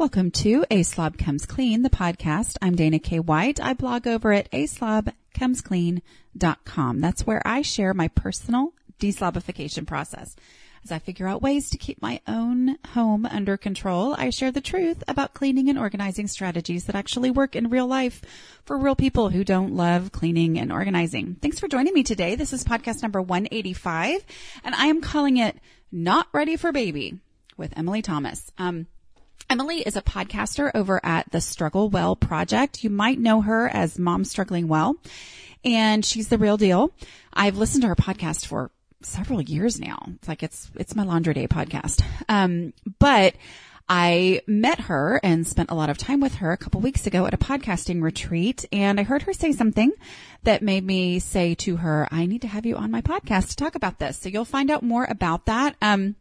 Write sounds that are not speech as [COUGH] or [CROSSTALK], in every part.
Welcome to A Slob Comes Clean, the podcast. I'm Dana K. White. I blog over at aslobcomesclean.com. That's where I share my personal deslobification process. As I figure out ways to keep my own home under control, I share the truth about cleaning and organizing strategies that actually work in real life for real people who don't love cleaning and organizing. Thanks for joining me today. This is podcast number 185 and I am calling it Not Ready for Baby with Emily Thomas. Um, Emily is a podcaster over at the Struggle Well Project. You might know her as Mom Struggling Well, and she's the real deal. I've listened to her podcast for several years now. It's like it's it's my laundry day podcast. Um, but I met her and spent a lot of time with her a couple weeks ago at a podcasting retreat and I heard her say something that made me say to her, I need to have you on my podcast to talk about this. So you'll find out more about that. Um,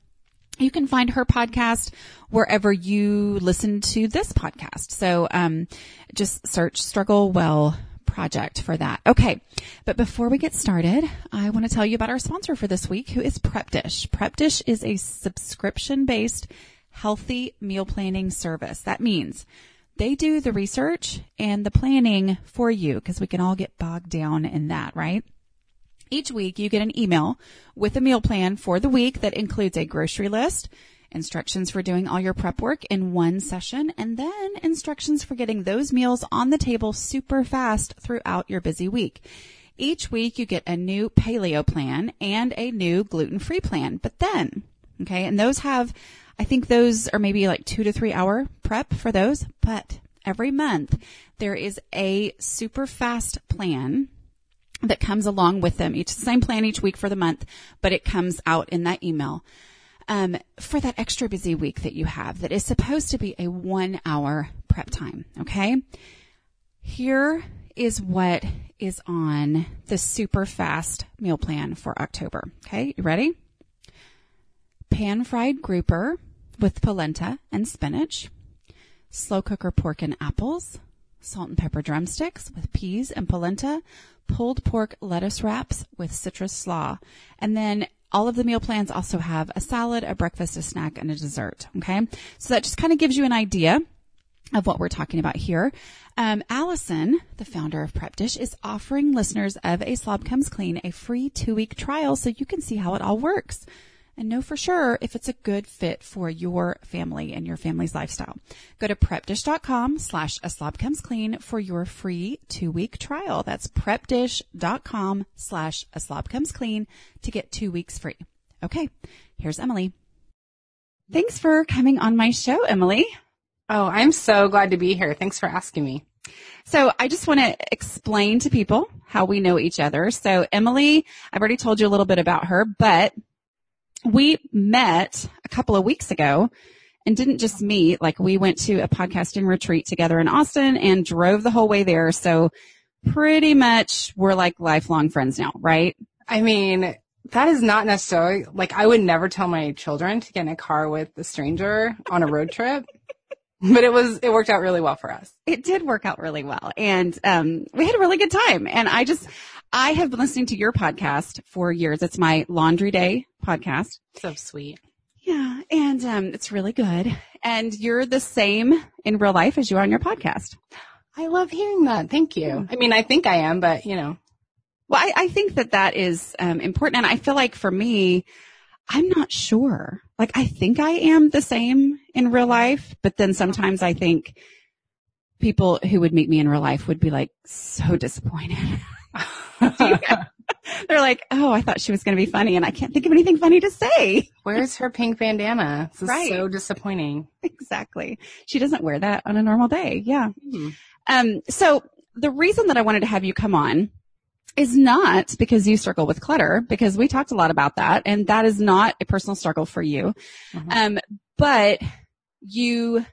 you can find her podcast wherever you listen to this podcast. So, um, just search struggle well project for that. Okay. But before we get started, I want to tell you about our sponsor for this week, who is Prep Dish. Prep Dish is a subscription based healthy meal planning service. That means they do the research and the planning for you because we can all get bogged down in that, right? Each week you get an email with a meal plan for the week that includes a grocery list, instructions for doing all your prep work in one session, and then instructions for getting those meals on the table super fast throughout your busy week. Each week you get a new paleo plan and a new gluten-free plan. But then, okay, and those have, I think those are maybe like two to three hour prep for those, but every month there is a super fast plan that comes along with them. Each same plan each week for the month, but it comes out in that email. Um, for that extra busy week that you have that is supposed to be a one hour prep time. Okay. Here is what is on the super fast meal plan for October. Okay. You ready? Pan fried grouper with polenta and spinach, slow cooker pork and apples, salt and pepper drumsticks with peas and polenta, pulled pork lettuce wraps with citrus slaw. And then all of the meal plans also have a salad, a breakfast, a snack, and a dessert. Okay. So that just kind of gives you an idea of what we're talking about here. Um, Allison, the founder of Prep Dish, is offering listeners of A Slob Comes Clean a free two week trial so you can see how it all works and know for sure if it's a good fit for your family and your family's lifestyle. Go to prepdish.com slash a slob comes clean for your free two week trial. That's prepdish.com slash a slob comes clean to get two weeks free. Okay. Here's Emily. Thanks for coming on my show, Emily. Oh, I'm so glad to be here. Thanks for asking me. So I just want to explain to people how we know each other. So Emily, I've already told you a little bit about her, but we met a couple of weeks ago and didn't just meet, like we went to a podcasting retreat together in Austin and drove the whole way there. So pretty much we're like lifelong friends now, right? I mean, that is not necessarily like I would never tell my children to get in a car with a stranger on a road trip. [LAUGHS] but it was it worked out really well for us. It did work out really well, and um, we had a really good time. And I just I have been listening to your podcast for years. It's my laundry day podcast. So sweet. Yeah, and um, it's really good. And you're the same in real life as you are on your podcast. I love hearing that. Thank you. I mean, I think I am, but you know. Well, I, I think that that is um, important, and I feel like for me, I'm not sure. Like, I think I am the same in real life, but then sometimes I think people who would meet me in real life would be like so disappointed. [LAUGHS] [LAUGHS] [LAUGHS] They're like, oh, I thought she was going to be funny and I can't think of anything funny to say. [LAUGHS] Where's her pink bandana? This is right. so disappointing. Exactly. She doesn't wear that on a normal day. Yeah. Mm-hmm. Um, so the reason that I wanted to have you come on is not because you struggle with clutter, because we talked a lot about that, and that is not a personal struggle for you. Mm-hmm. Um, but you,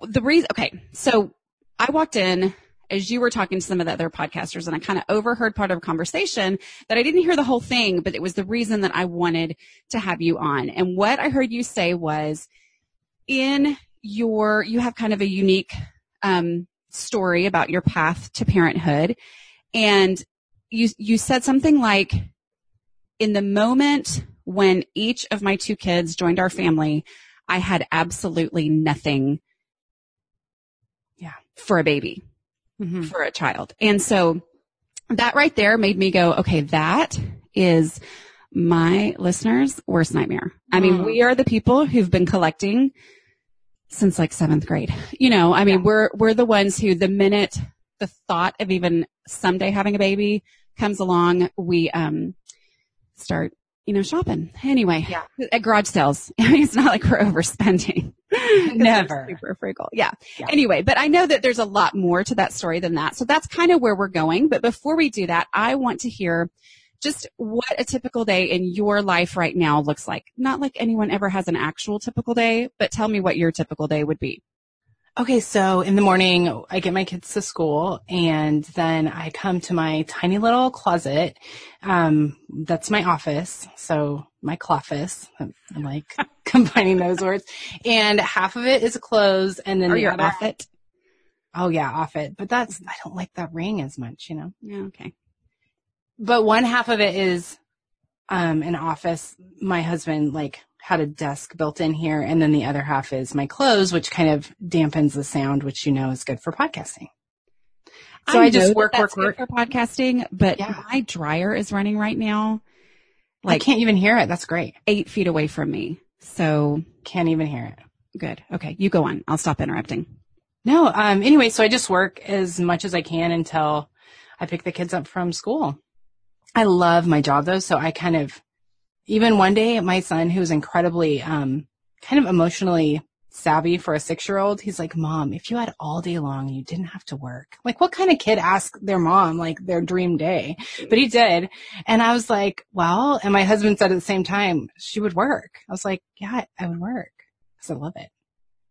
the reason, okay, so I walked in as you were talking to some of the other podcasters and I kind of overheard part of a conversation that I didn't hear the whole thing, but it was the reason that I wanted to have you on. And what I heard you say was in your, you have kind of a unique, um, story about your path to parenthood. And you, you said something like, in the moment when each of my two kids joined our family, I had absolutely nothing Yeah. for a baby, Mhm. for a child. And so that right there made me go, okay, that is my listeners' worst nightmare. I mean, Mm. we are the people who've been collecting since like seventh grade. You know, I mean, Yeah. we're, we're the ones who the minute the thought of even someday having a baby comes along, we, um, start, you know, shopping. Anyway, Yeah. at garage sales. I [LAUGHS] mean, it's not like we're overspending. Never. Super frugal. Yeah. Yeah. Anyway, but I know that there's a lot more to that story than that. So that's kind of where we're going. But before we do that, I want to hear just what a typical day in your life right now looks like. Not like anyone ever has an actual typical day, but tell me what your typical day would be. Okay, so in the morning, I get my kids to school and then I come to my tiny little closet. Um, that's my office. So my cloffice. I'm I'm like [LAUGHS] combining those words. And half of it is clothes and then Or the your other, off it. oh yeah, off it. But that's, I don't like that ring as much, you know? Yeah. Okay. but one half of it is um an office my husband like had a desk built in here and then the other half is my clothes which kind of dampens the sound which you know is good for podcasting so i, know just work work work for podcasting, but Yeah. my dryer is running right now, Like, i can't even hear it that's great eight feet away from me. So can't even hear it good. Okay. You go on. I'll stop interrupting. no um anyway so i just work as much as i can until i pick the kids up from school i love my job though so i kind of even one day my son who's incredibly um kind of emotionally savvy for a six year old he's like mom if you had all day long and you didn't have to work like what kind of kid asks their mom like their dream day? But he did. And i was like well and my husband said at the same time she would work. I was like yeah i would work. Because i love it.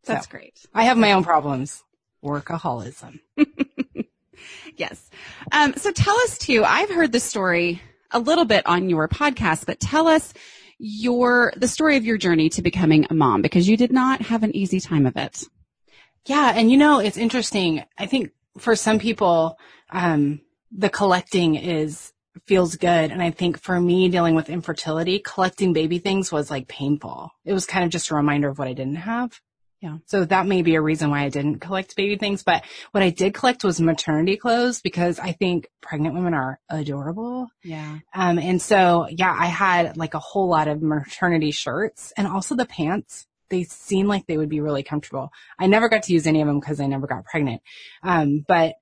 That's So. great. i have my own problems. Workaholism. [LAUGHS] Yes. Um, so tell us too, I've heard the story a little bit on your podcast, but tell us your, the story of your journey to becoming a mom because you did not have an easy time of it. Yeah, and you know, it's interesting. I think for some people, um, the collecting is feels good, and I think for me, dealing with infertility, collecting baby things was like painful. It was kind of just a reminder of what I didn't have. Yeah. So that may be a reason why I didn't collect baby things, but what I did collect was maternity clothes because I think pregnant women are adorable. Yeah. Um, and so, yeah, I had like a whole lot of maternity shirts and also the pants. They seemed like they would be really comfortable. I never got to use any of them because I never got pregnant. Um, but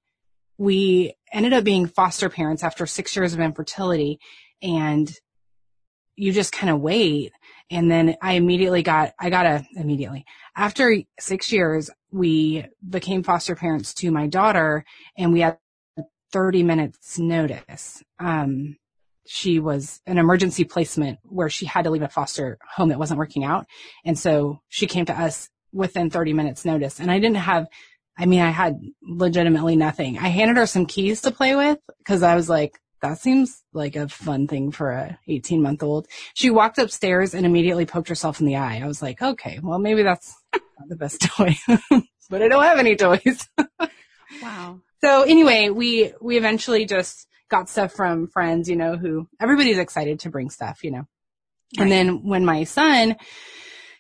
we ended up being foster parents after six years of infertility and you just kind of wait. And then I immediately got, I got a, immediately after six years, we became foster parents to my daughter and we had 30 minutes notice. Um, she was an emergency placement where she had to leave a foster home that wasn't working out. And so she came to us within 30 minutes notice. And I didn't have, I mean, I had legitimately nothing. I handed her some keys to play with because I was like, that seems like a fun thing for a 18 month old. She walked upstairs and immediately poked herself in the eye. I was like, okay, well, maybe that's not the best [LAUGHS] toy, but I don't have any toys. [LAUGHS] Wow. So anyway, we, we eventually just got stuff from friends, you know, who everybody's excited to bring stuff, you know. Right. And then when my son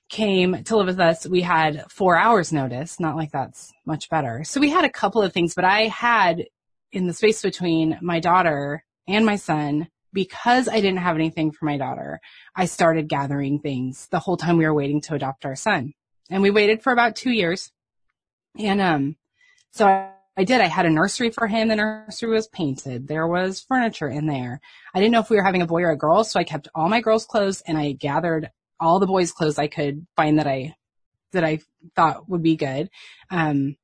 came to live with us, we had four hours notice. Not like that's much better. So we had a couple of things, but I had in the space between my daughter and my son, because I didn't have anything for my daughter, I started gathering things the whole time we were waiting to adopt our son. And we waited for about two years. And, um, so I, I did. I had a nursery for him. The nursery was painted. There was furniture in there. I didn't know if we were having a boy or a girl, so I kept all my girls' clothes and I gathered all the boys' clothes I could find that I that I thought would be good. Um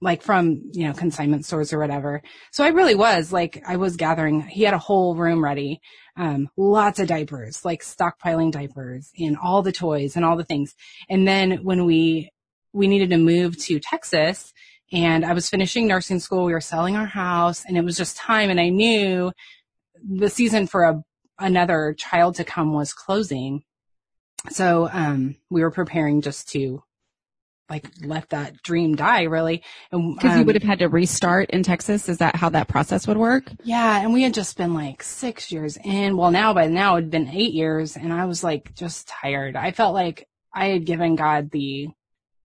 like from, you know, consignment stores or whatever. So I really was like I was gathering he had a whole room ready. Um lots of diapers, like stockpiling diapers and all the toys and all the things. And then when we we needed to move to Texas, and I was finishing nursing school. We were selling our house and it was just time. And I knew the season for a, another child to come was closing. So, um, we were preparing just to like let that dream die really. And, Because you um, would have had to restart in Texas. Is that how that process would work? yeah, and we had just been like six years in. Well, now by now it had been eight years, and I was like just tired. I felt like I had given God the,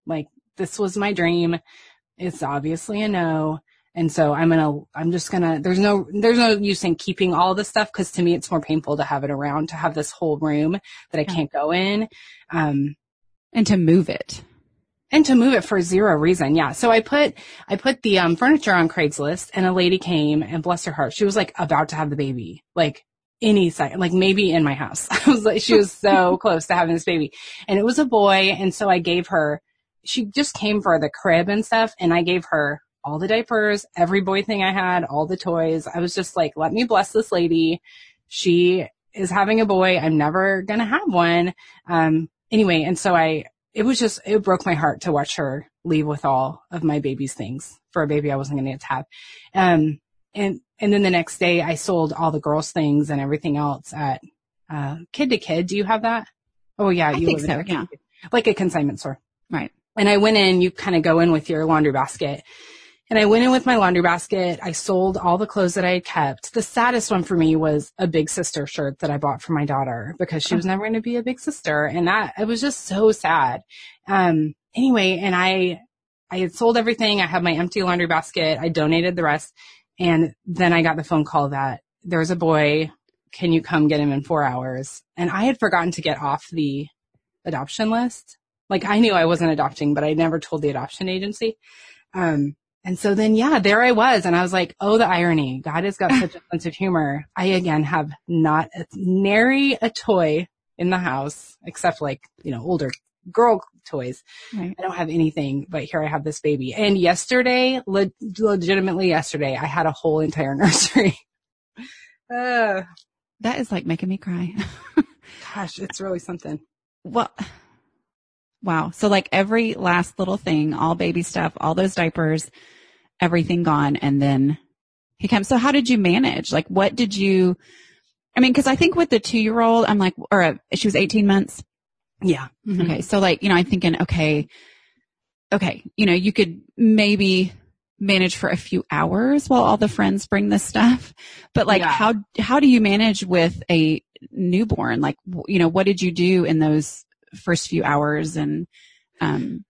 like, this was my dream. It's obviously a no. And so I'm gonna, I'm just gonna, there's no, there's no use in keeping all this stuff because to me it's more painful to have it around, to have this whole room that I Yeah. can't go in. Um, And to move it. And to move it for zero reason. Yeah. So I put, I put the um, furniture on Craigslist and a lady came and bless her heart, she was like about to have the baby, like any second, like maybe in my house. [LAUGHS] I was like, she was so [LAUGHS] close to having this baby and it was a boy. And so I gave her, she just came for the crib and stuff and I gave her all the diapers, every boy thing I had, all the toys. I was just like, let me bless this lady. She is having a boy. I'm never going to have one. Um, anyway, and so I, it was just, it broke my heart to watch her leave with all of my baby's things for a baby I wasn't going to get to have. Um, and, and then the next day I sold all the girls things and everything else at, uh, kid to kid. Do you have that? Oh yeah, I you think live so, yeah. Like a consignment store. Right. And I went in, you kind of go in with your laundry basket. And I went in with my laundry basket. I sold all the clothes that I had kept. The saddest one for me was a big sister shirt that I bought for my daughter because she was never going to be a big sister. And that, it was just so sad. Um, anyway, and I, I had sold everything. I had my empty laundry basket. I donated the rest. And then I got the phone call that there's a boy. Can you come get him in four hours? And I had forgotten to get off the adoption list. Like I knew I wasn't adopting, but I never told the adoption agency. Um, and so then, yeah, there I was. And I was like, oh, the irony. God has got such a [LAUGHS] sense of humor. I again have not a, nary a toy in the house except like, you know, older girl toys. Right. I don't have anything, but here I have this baby. And yesterday, le- legitimately yesterday, I had a whole entire [LAUGHS] nursery. uh, That is like making me cry. [LAUGHS] gosh, it's really something. Well, wow. So like every last little thing, all baby stuff, all those diapers, everything gone. And then he comes. So how did you manage? Like what did you, I mean, cause I think with the two year old, I'm like, or uh, she was 18 months. Yeah. Mhm. Okay. So like, you know, I'm thinking, okay, okay, you know, you could maybe manage for a few hours while all the friends bring this stuff. But like, Yeah. how, how do you manage with a newborn? Like, you know, what did you do in those first few hours? And, um,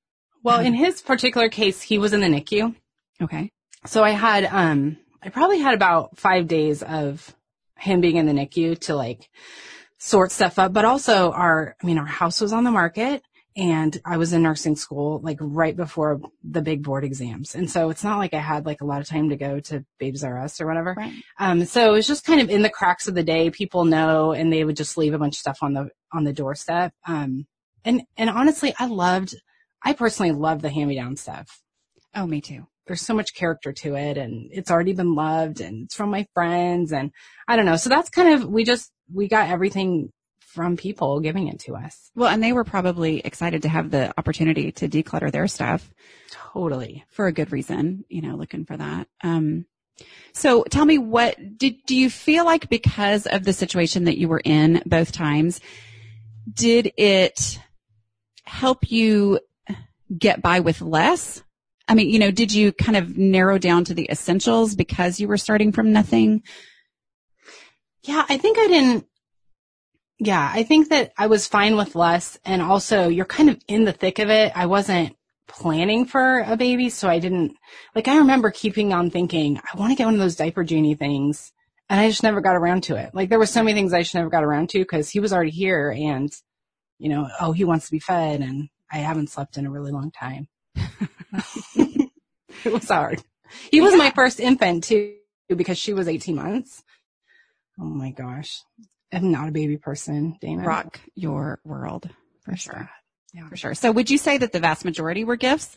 Well, in his particular case, he was in the NICU. okay. So I had, um, I probably had about five days of him being in the NICU to like sort stuff up, but also our, I mean, our house was on the market and I was in nursing school like right before the big board exams. And so it's not like I had like a lot of time to go to Babies R Us or whatever. Right. Um, so it was just kind of in the cracks of the day. People know, and they would just leave a bunch of stuff on the on the doorstep. Um, and and honestly, I loved, I personally loved the hand me down stuff. Oh, me too. There's so much character to it, and it's already been loved, and it's from my friends, and I don't know. So that's kind of we just we got everything from people giving it to us. Well, and they were probably excited to have the opportunity to declutter their stuff Totally. for a good reason, you know, looking for that. Um, so tell me what did, do you feel like because of the situation that you were in both times, did it help you get by with less? I mean, you know, did you kind of narrow down to the essentials because you were starting from nothing? Yeah, I think I didn't. Yeah, I think that I was fine with less. And also, you're kind of in the thick of it. I wasn't planning for a baby, so I didn't. Like, I remember keeping on thinking, I want to get one of those diaper genie things. And I just never got around to it. Like, there were so many things I just never got around to because he was already here and, you know, oh, he wants to be fed. And I haven't slept in a really long time. [LAUGHS] it was hard. He was my first infant, too, because she was 18 months. Oh my gosh. I'm not a baby person, Dana. Rock your world for sure. Yeah. For sure. So would you say that the vast majority were gifts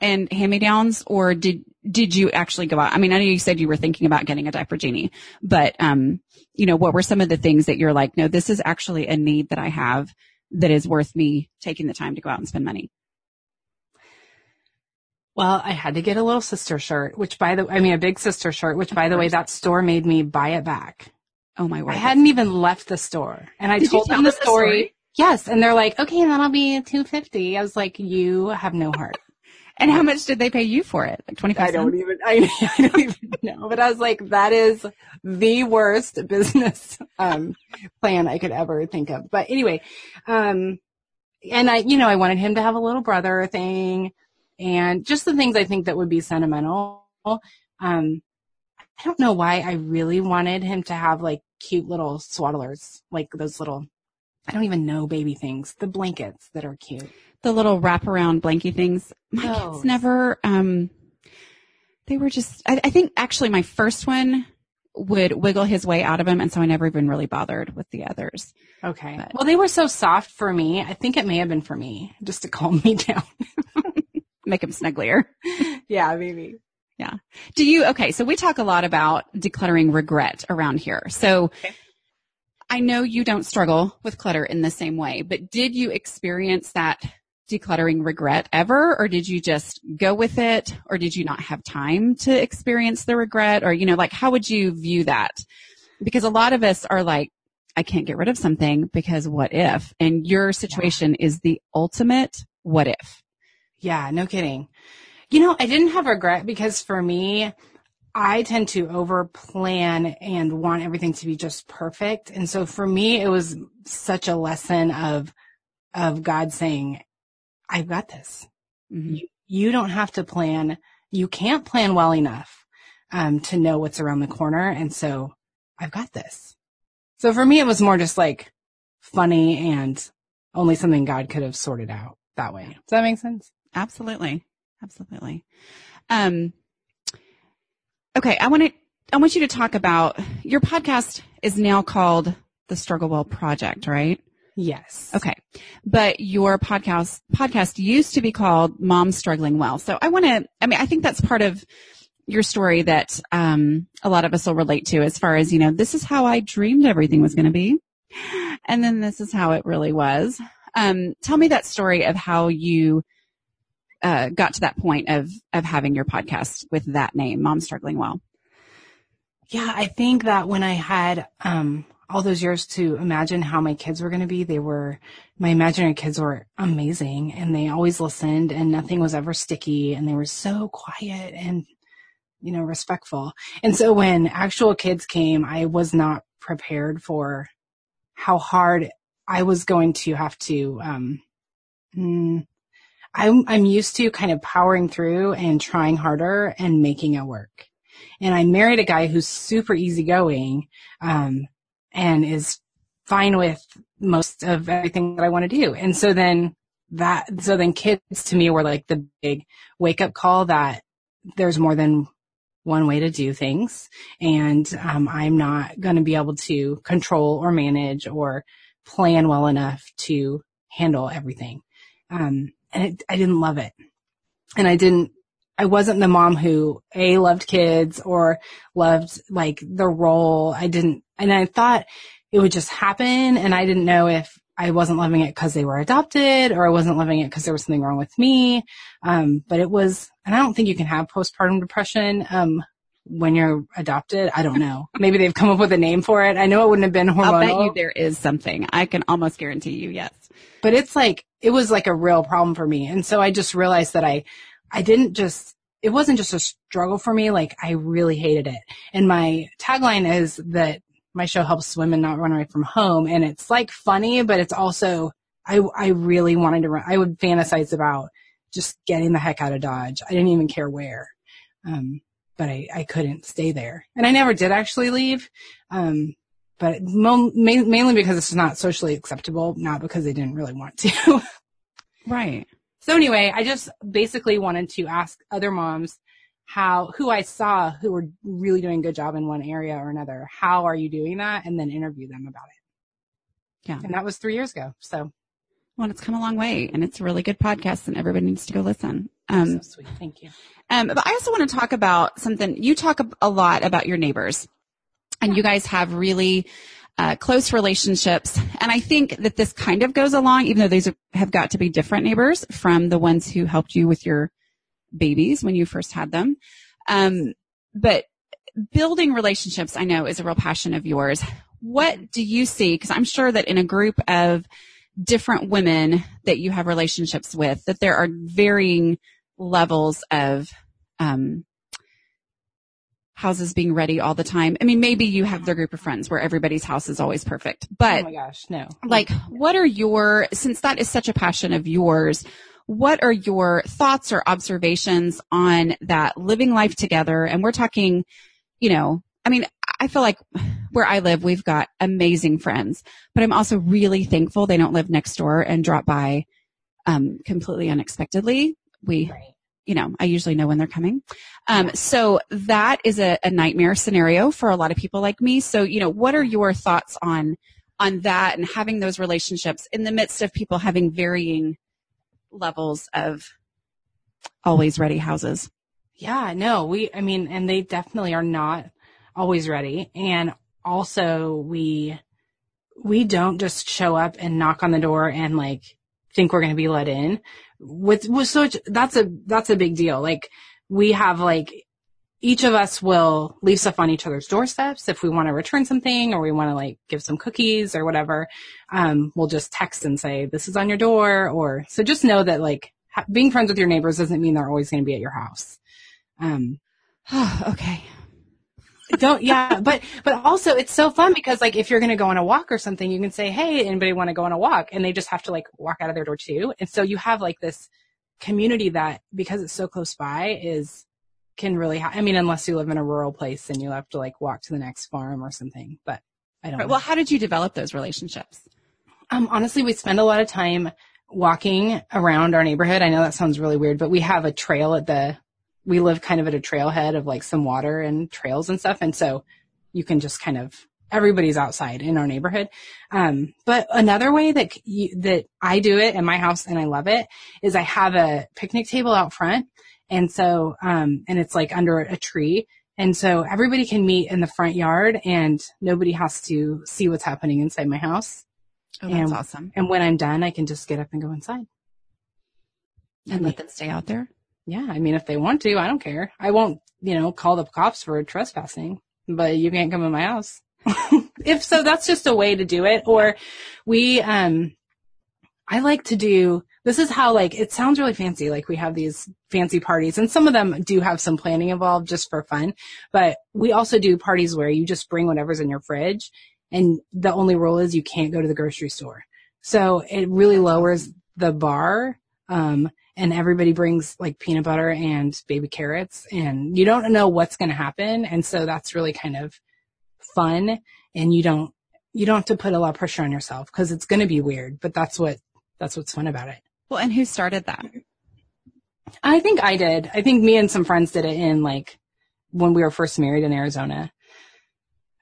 and hand-me-downs or did, did you actually go out? I mean, I know you said you were thinking about getting a diaper genie, but, um, you know, what were some of the things that you're like, no, this is actually a need that I have that is worth me taking the time to go out and spend money? Well, I had to get a little sister shirt, which by the, I mean, a big sister shirt, which by the way, that store made me buy it back. Oh my word. I hadn't even left the store and I Did told them the story. story? Yes. And they're like, okay, that'll be 250. I was like, you have no heart. And how much did they pay you for it? Like 25 I don't even, I, [LAUGHS] I don't even know, but I was like, that is the worst [LAUGHS] business, um, plan I could ever think of. But anyway, um, and I, you know, I wanted him to have a little brother thing and just the things I think that would be sentimental. Um, I don't know why I really wanted him to have like cute little swaddlers, like those little, I don't even know baby things, the blankets that are cute. The little wraparound blankie things. My Those. kids never, um, they were just, I, I think actually my first one would wiggle his way out of him. And so I never even really bothered with the others. Okay. But- well, they were so soft for me. I think it may have been for me just to calm me [LAUGHS] down. Make him snugglier. yeah, maybe. Yeah. Do you, okay, so we talk a lot about decluttering regret around here. So Okay. I know you don't struggle with clutter in the same way, but did you experience that decluttering regret ever? Or did you just go with it? Or did you not have time to experience the regret? Or, you know, like how would you view that? Because a lot of us are like, I can't get rid of something because what if? And your situation is the ultimate what if. Yeah, no kidding. You know, I didn't have regret because for me, I tend to over plan and want everything to be just perfect. And so for me, it was such a lesson of, of God saying, I've got this. Mhm. You, you don't have to plan. You can't plan well enough, um, to know what's around the corner. And so I've got this. So for me, it was more just like funny and only something God could have sorted out that way. Does that make sense? Absolutely. Absolutely. Um, okay. I want to, I want you to talk about your podcast is now called the Struggle Well Project, right? Yes. Okay. But your podcast, podcast used to be called Mom Struggling Well. So I want to, I mean, I think that's part of your story that, um, a lot of us will relate to as far as, you know, this is how I dreamed everything was going to be. And then this is how it really was. Um, tell me that story of how you, uh, got to that point of, of having your podcast with that name, Mom Struggling Well. Yeah, I think that when I had um all those years to imagine how my kids were going to be, they were my imaginary kids were amazing and they always listened and nothing was ever sticky and they were so quiet and you know respectful. And so when actual kids came, I was not prepared for how hard I was going to have to um mm, I'm I'm used to kind of powering through and trying harder and making it work and I married a guy who's super easygoing, um, and is fine with most of everything that I want to do. And so then that, so then kids to me were like the big wake up call that there's more than one way to do things. And, um, I'm not going to be able to control or manage or plan well enough to handle everything. Um, and it, I didn't love it. And I didn't I wasn't the mom who A loved kids or loved like the role. I didn't, and I thought it would just happen and I didn't know if I wasn't loving it because they were adopted or I wasn't loving it because there was something wrong with me. Um, but it was, and I don't think you can have postpartum depression, um, when you're adopted. I don't know. [LAUGHS] Maybe they've come up with a name for it. I know it wouldn't have been hormonal. I'll bet you there is something. I can almost guarantee you, yes. but it's like it was like a real problem for me and so i just realized that i i didn't just it wasn't just a struggle for me like i really hated it and my tagline is that my show helps women not run away from home and it's like funny but it's also i i really wanted to run i would fantasize about just getting the heck out of dodge i didn't even care where um but i i couldn't stay there and i never did actually leave um but mo- ma- mainly because it's not socially acceptable, not because they didn't really want to. [LAUGHS] Right. so anyway, I just basically wanted to ask other moms how, who I saw who were really doing a good job in one area or another, how are you doing that? And then interview them about it. Yeah. And that was three years ago. So, Well, it's come a long way and it's a really good podcast and everybody needs to go listen. Um, so sweet. Thank you. Um, but I also want to talk about something. You talk a- lot about your neighbors, and you guys have really uh, close relationships. And I think that this kind of goes along, even though these are- have got to be different neighbors from the ones who helped you with your babies when you first had them. Um, but building relationships, I know, is a real passion of yours. What do you see? Because I'm sure that in a group of different women that you have relationships with, that there are varying levels of um, houses being ready all the time. I mean, maybe you have the group of friends where everybody's house is always perfect, but oh my gosh, no. like what are your since that is such a passion of yours what are your thoughts or observations on that living life together and we're talking you know i mean i feel like where i live we've got amazing friends but i'm also really thankful they don't live next door and drop by um, completely unexpectedly we Right. you know, I usually know when they're coming. Um, so that is a, a nightmare scenario for a lot of people like me. So, you know, what are your thoughts on, on that and having those relationships in the midst of people having varying levels of always ready houses? Yeah, no, we, I mean, and they definitely are not always ready. And also we, we don't just show up and knock on the door and like think we're going to be let in with, with such, that's a, that's a big deal. Like we have like, each of us will leave stuff on each other's doorsteps if we want to return something or we want to like give some cookies or whatever. Um, we'll just text and say, this is on your door or, so just know that like ha- being friends with your neighbors doesn't mean they're always going to be at your house. Um, [SIGHS] okay. don't yeah but but also it's so fun because like if you're going to go on a walk or something you can say hey anybody want to go on a walk and they just have to like walk out of their door too and so you have like this community that because it's so close by is can really ha- i mean unless you live in a rural place and you have to like walk to the next farm or something but i don't know. Well, how did you develop those relationships? Um, honestly, we spend a lot of time walking around our neighborhood. I know that sounds really weird, but we have a trail at the, we live kind of at a trailhead of like some water and trails and stuff. And so you can just kind of, everybody's outside in our neighborhood. Um, but another way that, you, that I do it in my house and I love it is I have a picnic table out front. And so, um, and it's like under a tree. And so everybody can meet in the front yard and nobody has to see what's happening inside my house. Oh, that's And- awesome. And when I'm done, I can just get up and go inside. And let them stay out there. Yeah, I mean, if they want to, I don't care. I won't, you know, call the cops for trespassing, but you can't come in my house. [LAUGHS] if so, that's just a way to do it. Or we, um, I like to do, this is how like, it sounds really fancy. Like we have these fancy parties and some of them do have some planning involved just for fun, but we also do parties where you just bring whatever's in your fridge and the only rule is you can't go to the grocery store. So it really lowers the bar. Um, and everybody brings like peanut butter and baby carrots and you don't know what's going to happen. And so that's really kind of fun and you don't, you don't have to put a lot of pressure on yourself because it's going to be weird, but that's what, that's what's fun about it. Well, and who started that? I think I did. I think me and some friends did it in like when we were first married in Arizona.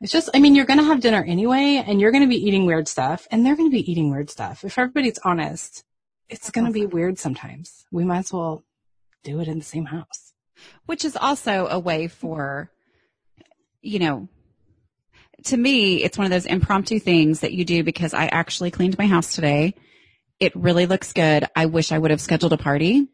It's just, I mean, you're going to have dinner anyway and you're going to be eating weird stuff and they're going to be eating weird stuff. If everybody's honest, it's going to be weird sometimes. We might as well do it in the same house. which is also a way for, you know, to me, it's one of those impromptu things that you do because I actually cleaned my house today. It really looks good. I wish I would have scheduled a party.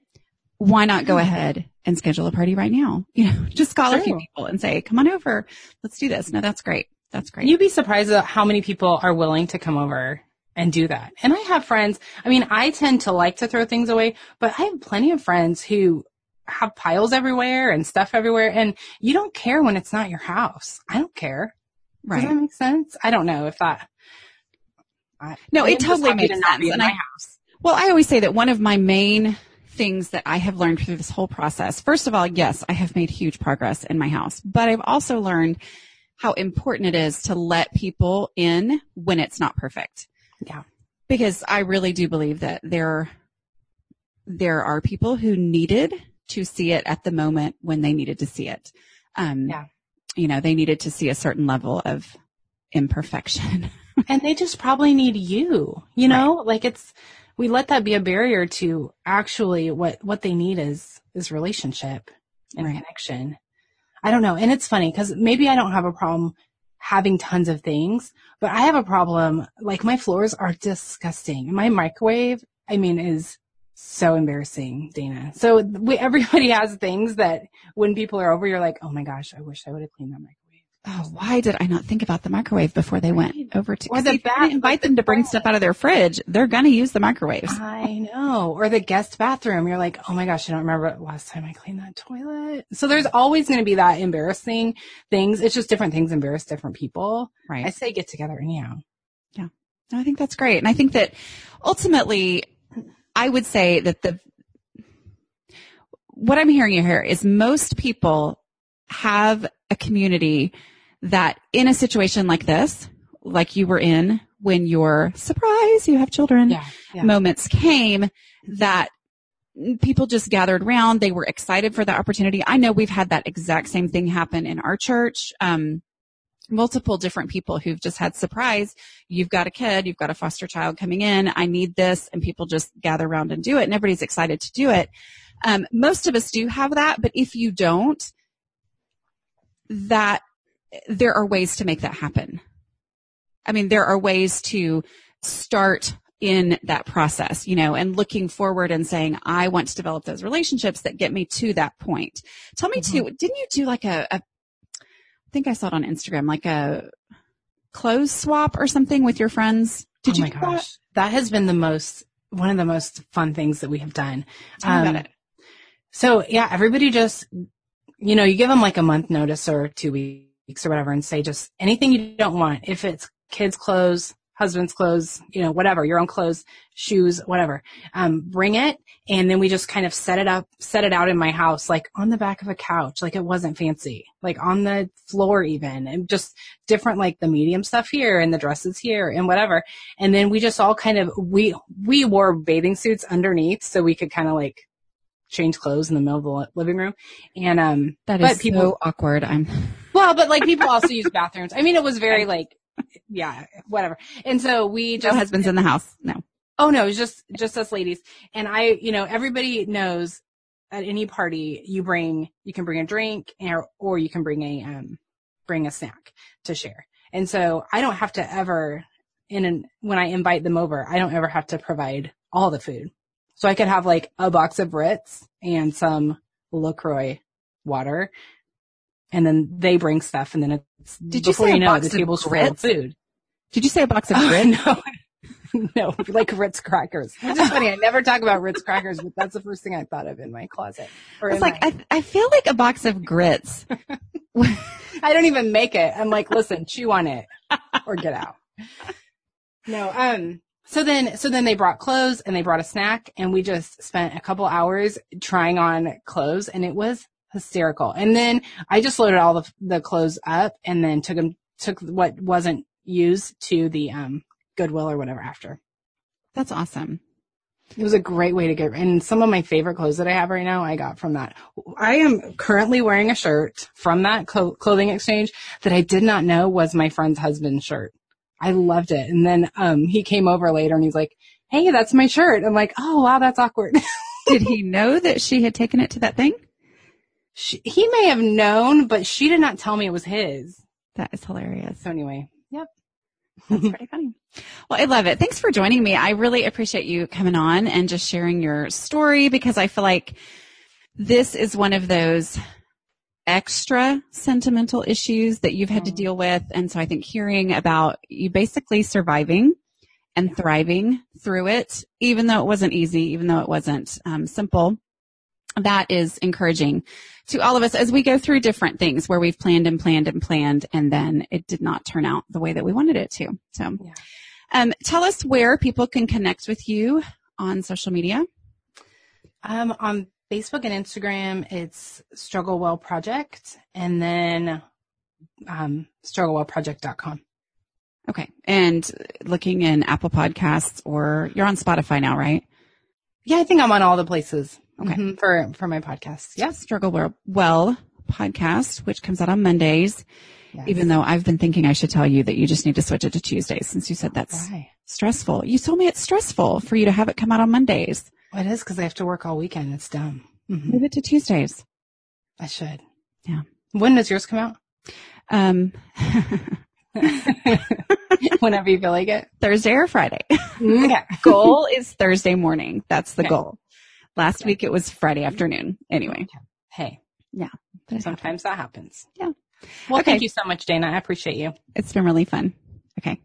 Why not go hmm. ahead and schedule a party right now? [LAUGHS] You know, just call a few people and say, come on over. Let's do this. No, that's great. That's great. You'd be surprised at how many people are willing to come over and do that. And I have friends, I mean, I tend to like to throw things away, but I have plenty of friends who have piles everywhere and stuff everywhere and you don't care when it's not your house. I don't care. Does that right. make sense? I don't know if that. I, No, I it totally makes to not be sense. And I- house. Well, I always say that one of my main things that I have learned through this whole process, first of all, yes, I have made huge progress in my house, but I've also learned how important it is to let people in when it's not perfect. Yeah. Because I really do believe that there, there are people who needed to see it at the moment when they needed to see it. Um, Yeah. you know, they needed to see a certain level of imperfection. [LAUGHS] and they just probably need you, you know, like it's, we let that be a barrier to actually what, what they need is, is relationship and Right. connection. I don't know. And it's funny because maybe I don't have a problem having tons of things, but I have a problem. Like my floors are disgusting. My microwave, I mean, is so embarrassing, Dana. So we, everybody [LAUGHS] has things that when people are over, you're like, oh my gosh, I wish I would have cleaned that microwave. Oh, why did I not think about the microwave before they went over to? Or the see, if you're bath- gonna invite them to bring stuff out of their fridge. They're gonna use the microwaves. [LAUGHS] I know. Or the guest bathroom. You're like, oh my gosh, I don't remember last time I cleaned that toilet. So there's always going to be that embarrassing things. It's just different things embarrass different people. Right. I say get together anyhow. Yeah. No, I think that's great. And I think that ultimately, I would say that the, what I'm hearing you here is most people have a community that in a situation like this, like you were in when your surprise, you have children Yeah. Yeah. moments came that people just gathered around. They were excited for the opportunity. I know we've had that exact same thing happen in our church. Um, multiple different people who've just had surprise. You've got a kid, you've got a foster child coming in. I need this. And people just gather around and do it and everybody's excited to do it. Um, most of us do have that, but if you don't, that there are ways to make that happen. I mean, there are ways to start in that process, you know, and looking forward and saying, I want to develop those relationships that get me to that point. Tell me too, didn't you do like a, a, I think I saw it on Instagram, like a clothes swap or something with your friends? Did oh you my do gosh. That has been the most, one of the most fun things that we have done. that? Tell Um, about it. So yeah, everybody just, you know, you give them like a month notice or two weeks or whatever and say just anything you don't want. If it's kids' clothes, husband's clothes, you know, whatever, your own clothes, shoes, whatever, um, bring it. And then we just kind of set it up, set it out in my house, like on the back of a couch, like it wasn't fancy, like on the floor even and just different, like the medium stuff here and the dresses here and whatever. And then we just all kind of, we, we wore bathing suits underneath so we could kind of like change clothes in the middle of the living room. And, um, That but people, so awkward. I'm, well, but like people also use [LAUGHS] bathrooms. I mean, it was very like, yeah, whatever. And so we no just, husband's in the house. No. oh no, it's just, just us ladies. And I, you know, everybody knows at any party you bring, you can bring a drink or, or you can bring a, um, bring a snack to share. And so I don't have to ever, in an, when I invite them over, I don't ever have to provide all the food. So I could have like a box of Ritz and some LaCroix water. And then they bring stuff and then it's, Did you before say you a know the table's full of food. Did you say a box of [LAUGHS] Oh, grits? no. [LAUGHS] no, like Ritz crackers. [LAUGHS] Which is funny. I never talk about Ritz crackers, but that's the first thing I thought of in my closet. It's like, my- I, I feel like a box of grits. I don't even make it. I'm like, listen, chew on it or get out. No, um, so then, so then they brought clothes and they brought a snack and we just spent a couple hours trying on clothes and it was hysterical. And then I just loaded all the, the clothes up and then took them, took what wasn't used to the, um, Goodwill or whatever after. That's awesome. It was a great way to get, and some of my favorite clothes that I have right now, I got from that. I am currently wearing a shirt from that clo- clothing exchange that I did not know was my friend's husband's shirt. I loved it. And then, um, he came over later and he's like, Hey, that's my shirt. I'm like, Oh, wow, that's awkward. [LAUGHS] Did he know that she had taken it to that thing? She, he may have known, but she did not tell me it was his. That is hilarious. So anyway, yep. That's pretty funny. Well, I love it. Thanks for joining me. I really appreciate you coming on and just sharing your story because I feel like this is one of those extra sentimental issues that you've had to Mm. deal with. And so I think hearing about you basically surviving and thriving through it, even though it wasn't easy, even though it wasn't um, simple, that is encouraging to all of us as we go through different things where we've planned and planned and planned and then it did not turn out the way that we wanted it to. So, Yeah. um, tell us where people can connect with you on social media. Um, on Facebook and Instagram, it's Struggle Well Project and then, um, strugglewellproject.com. Okay. And looking in Apple podcasts or you're on Spotify now, right? Yeah, I think I'm on all the places. Okay. Mhm, for for my podcast. Yes. Struggle Well- Well podcast, which comes out on Mondays, yes. even though I've been thinking I should tell you that you just need to switch it to Tuesdays since you said that's Why? stressful. You told me it's stressful for you to have it come out on Mondays. Well, it is because I have to work all weekend. It's dumb. Mhm. Move it to Tuesdays. I should. Yeah. When does yours come out? Um, [LAUGHS] Whenever you feel like it. [LAUGHS] Thursday or Friday. Okay. [LAUGHS] goal is Thursday morning. That's the Okay. goal. Last Okay. week it was Friday mm-hmm. afternoon. Anyway, Hey. Yeah. Sometimes that happens. Yeah. Well, Okay. thank you so much, Dana. I appreciate you. It's been really fun. Okay.